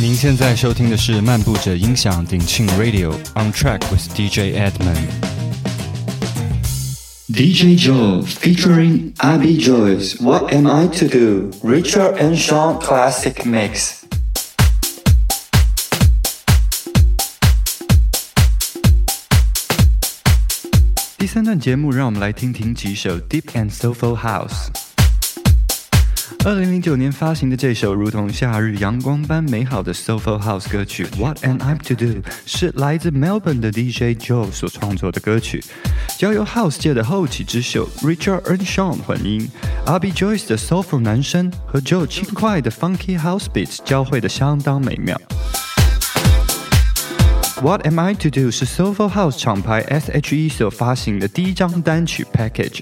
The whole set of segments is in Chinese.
您现在收听的是漫步者音响鼎庆 Radio On Track with DJ Edmond。DJ Joe featuring Abby Joyce. What am I to do? Richard and Sean classic mix. 第三段节目，让我们来听听几首 Deep and Soulful House。 二零零九年发行的这首如同夏日阳光般美好的 Soulful House 歌曲《What Am I to Do》是来自 Melbourne 的 DJ Joe 所创作的歌曲，交由 House 界的后起之秀 Richard Earnshaw 混音，Abby Joyce 的 Soulful 男声和 Joe 轻快的 Funky House Beats 交汇的相当美妙。What Am I to Do 是 Soulful House 厂牌 SHE 所发行的第一张单曲 Package，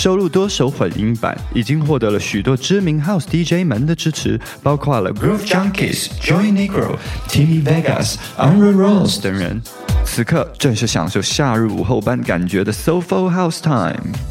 收录多首混音版，已经获得了许多知名 House DJ 们的支持，包括了 Groove Junkies、Joy Negro、Timmy Vegas、a n r e r Rose 等人。此刻正是享受夏日午后般感觉的 SoFo House Time。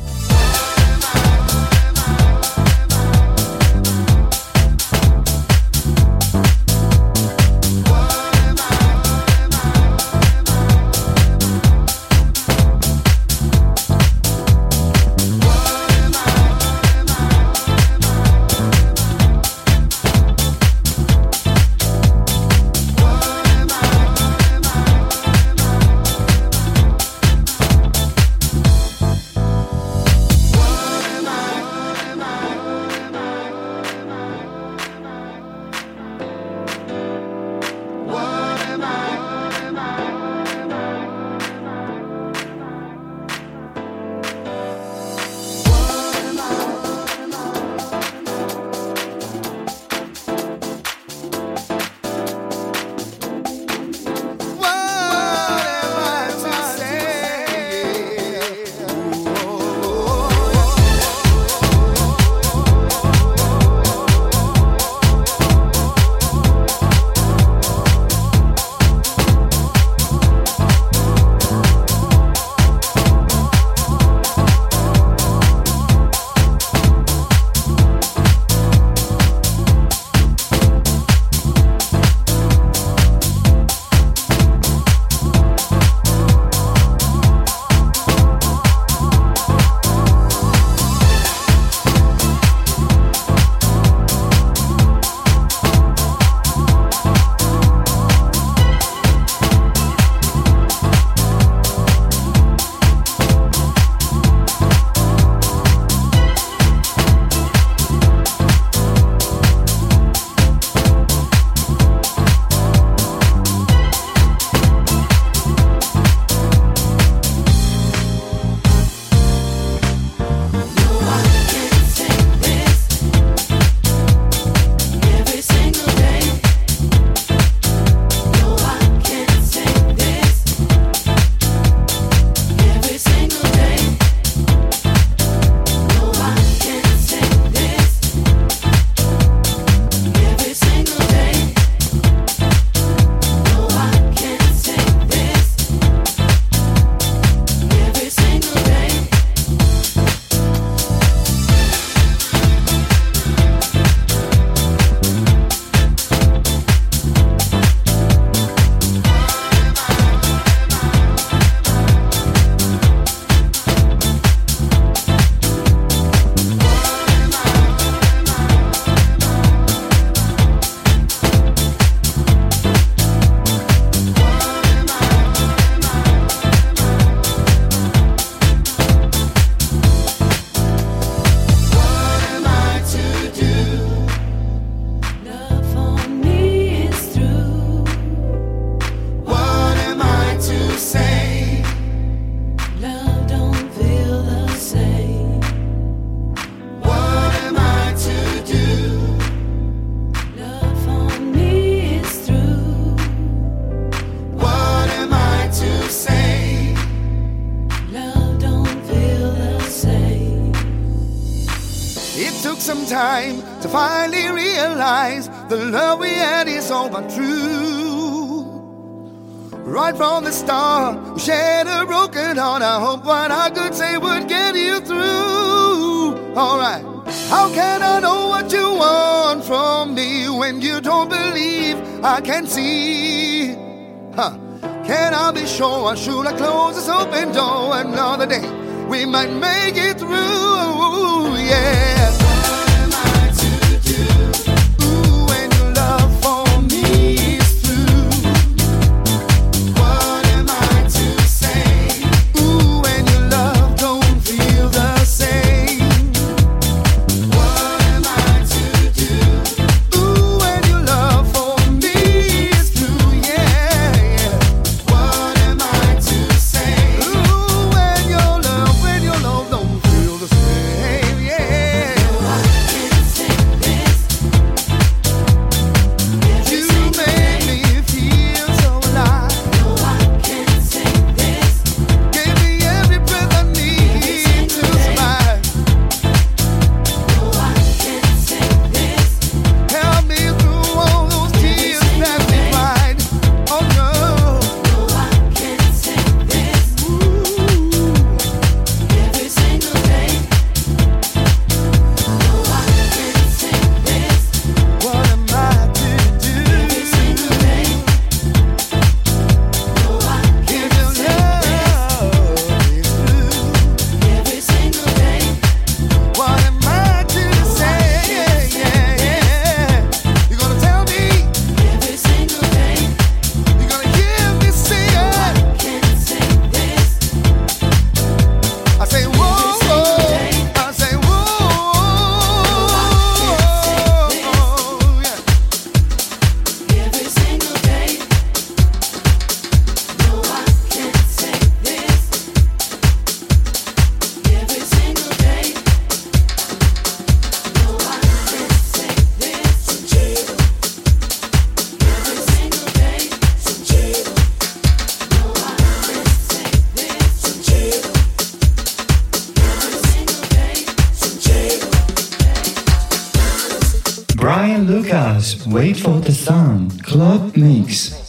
time to finally realize the love we had is all but true. Right from the start, we shared a broken heart. I hope what I could say would get you through. Alright. How can I know what you want from me when you don't believe I can see? Huh. Can I be sure? Or should I close this open door another day? We might make it through, yeah. Brian Lucas, Wait for the Sun, Club Mix.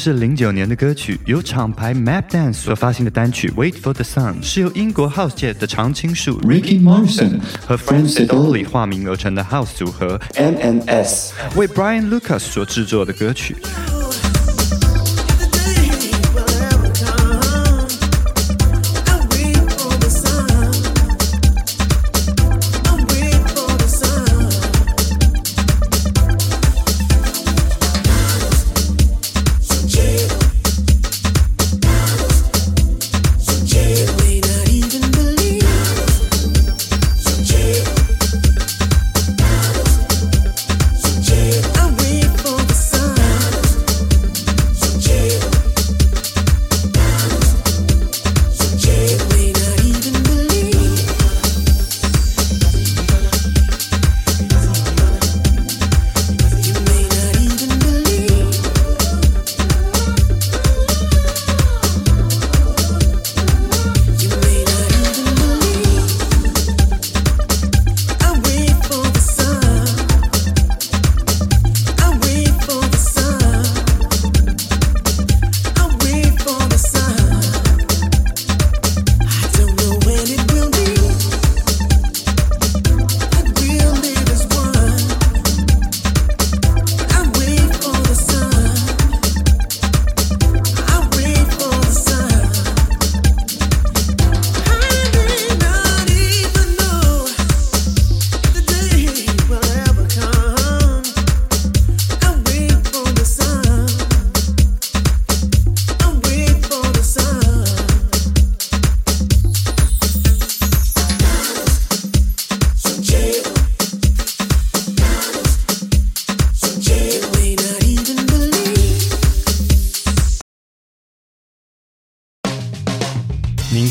是零九年的歌曲，由厂牌 Map Dance 所发行的单曲《Wait for the Sun》，是由英国 House 界的常青树 Ricky Morrison 和 Frank d o l y 化名而成的 House 组合 MNS 为 Brian Lucas 所制作的歌曲。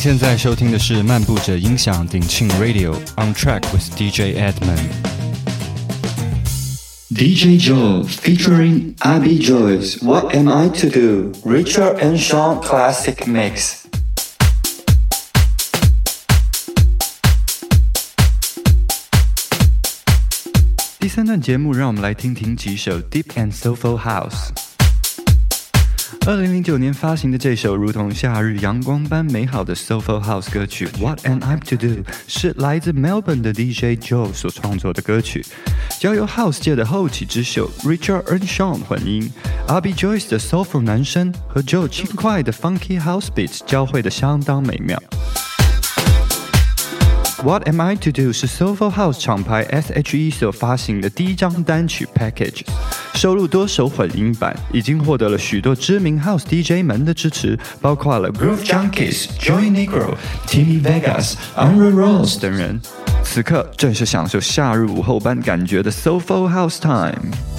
现在收听的是漫步者音响鼎庆 Radio On Track with DJ Edmond。DJ Joe featuring Abby Joyce. What am I to do? Richard and Sean classic mix. 第三段节目，让我们来听听几首 Deep and Soulful House。 二零零九年发行的这首如同夏日阳光般美好的 Soulful House 歌曲《What Am I to Do》是来自 Melbourne 的 DJ Joe 所创作的歌曲，交由 House 界的后起之秀 Richard and Sean 混音，Abby Joyce 的 Sofa 男声和 Joe 轻快的 Funky House Beats 交汇的相当美妙。What Am I to Do 是 Soulful House 厂牌 SHE 所发行的第一张单曲 Package，收录多首混音版，已经获得了许多知名 House DJ 们的支持，包括了 Groove Junkies、Joey Negro、Timmy Vegas、Unreal Rose 等人。此刻正是享受夏日午后般感觉的 SoFo House Time。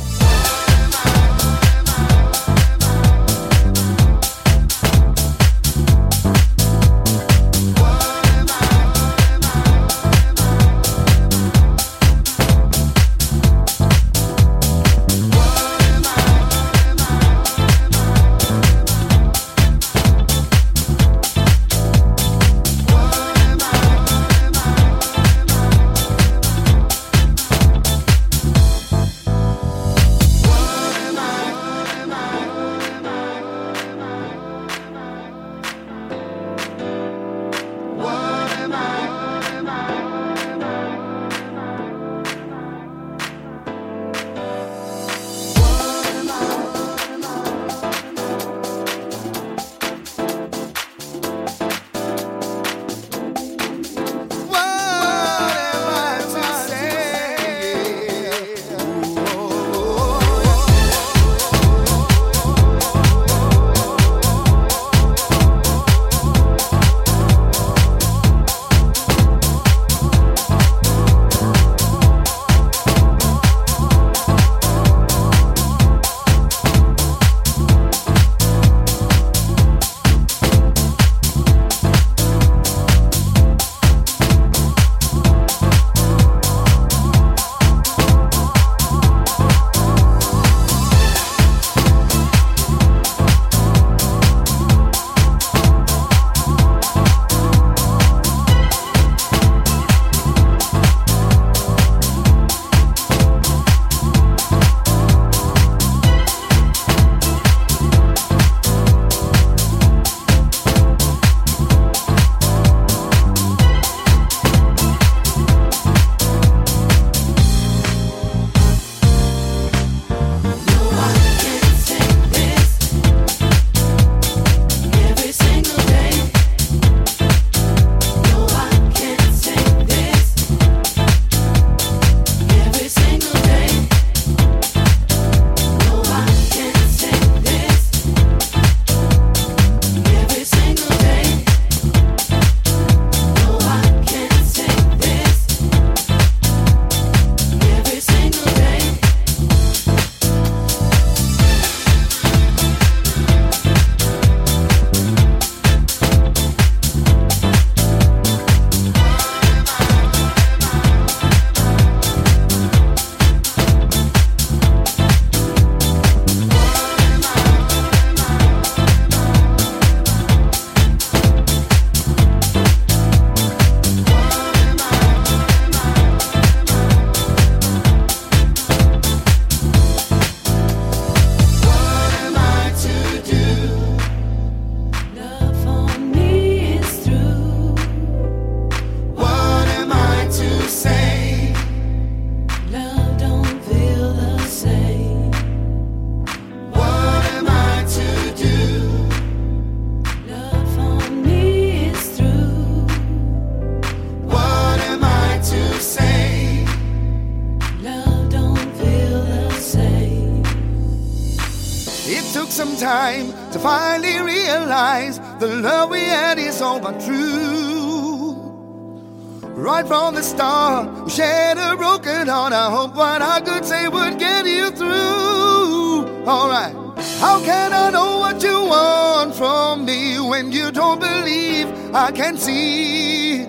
Right from the start, we shared a broken heart. I hope what I could say would get you through. Alright. How can I know what you want from me when you don't believe I can see?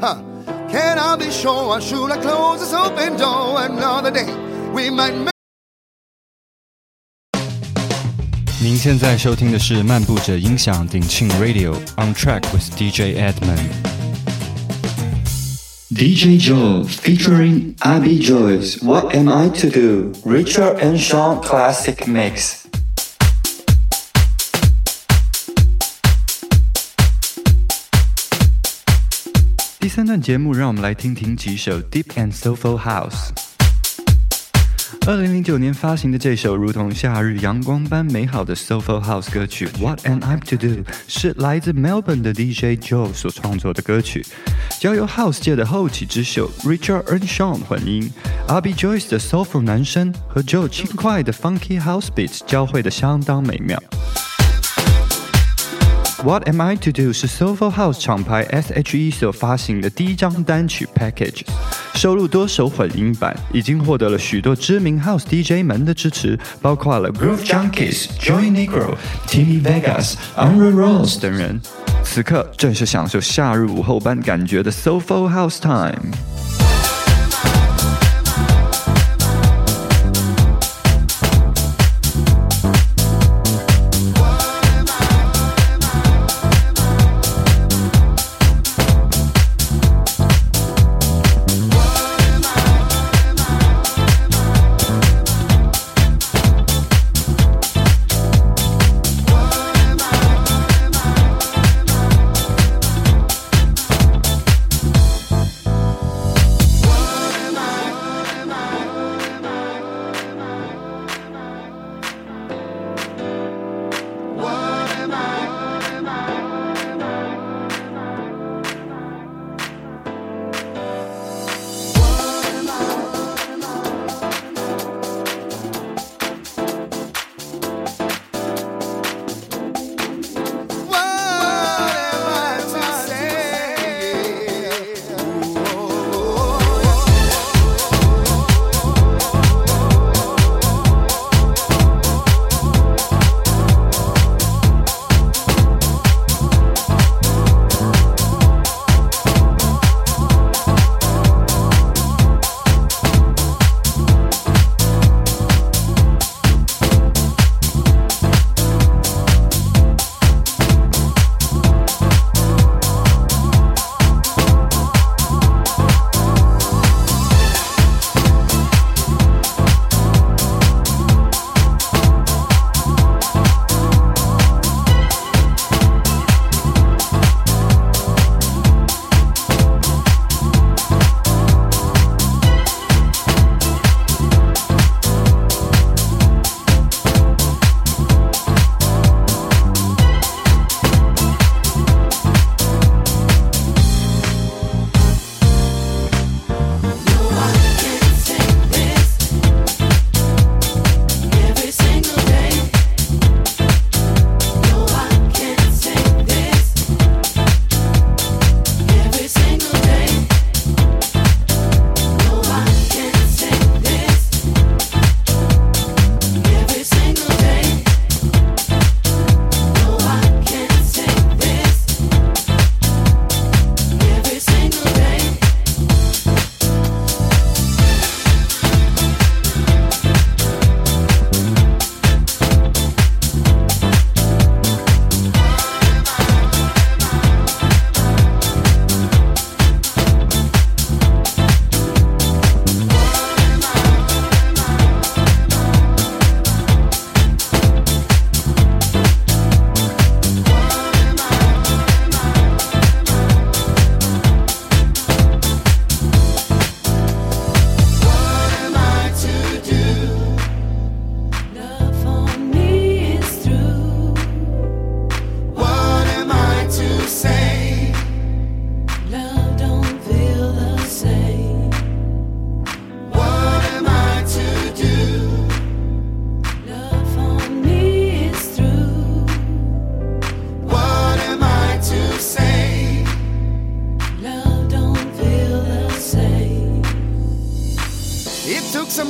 Huh. Can I be sure or should I close this open door another day? We might 您现在收听的是漫步者音响鼎庆 Radio On Track with DJ Edmond。DJ Joe featuring Abby Joyce. What am I to do? Richard and Sean classic mix. 第三段节目，让我们来听听几首 Deep and Soulful House。二零零九年发行的这首如同夏日阳光般美好的 sol ful House 歌曲《What Am I to Do》是来自 Melbourne 的 DJ Joe 所创作的歌曲，交由 House 界的后起之秀 Richard Earnshaw 混音，Abby Joyce 的 sol ful 男声和 Joe 轻快的 Funky House Beats 交汇的相当美妙。What Am I to Do 是 Soulful House 厂牌 S.H.E 所发行的第一张单曲 Package，收录多首混音版，已经获得了许多知名 House DJ 们的支持，包括了 Groove Junkies、Joy Negro、Timmy Vegas、Unreal Rose 等人。此刻正是享受夏日午后般感觉的 Soulful House Time。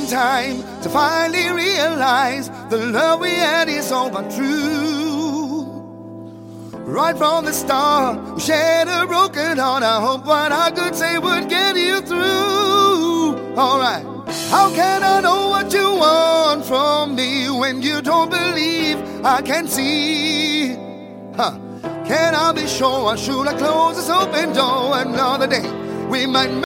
Time to finally realize the love we had is all but true. Right from the start, we shared a broken heart. I hope what I could say would get you through. Alright. How can I know what you want from me when you don't believe I can see? Huh. Can I be sure or should I close this open door another day? We might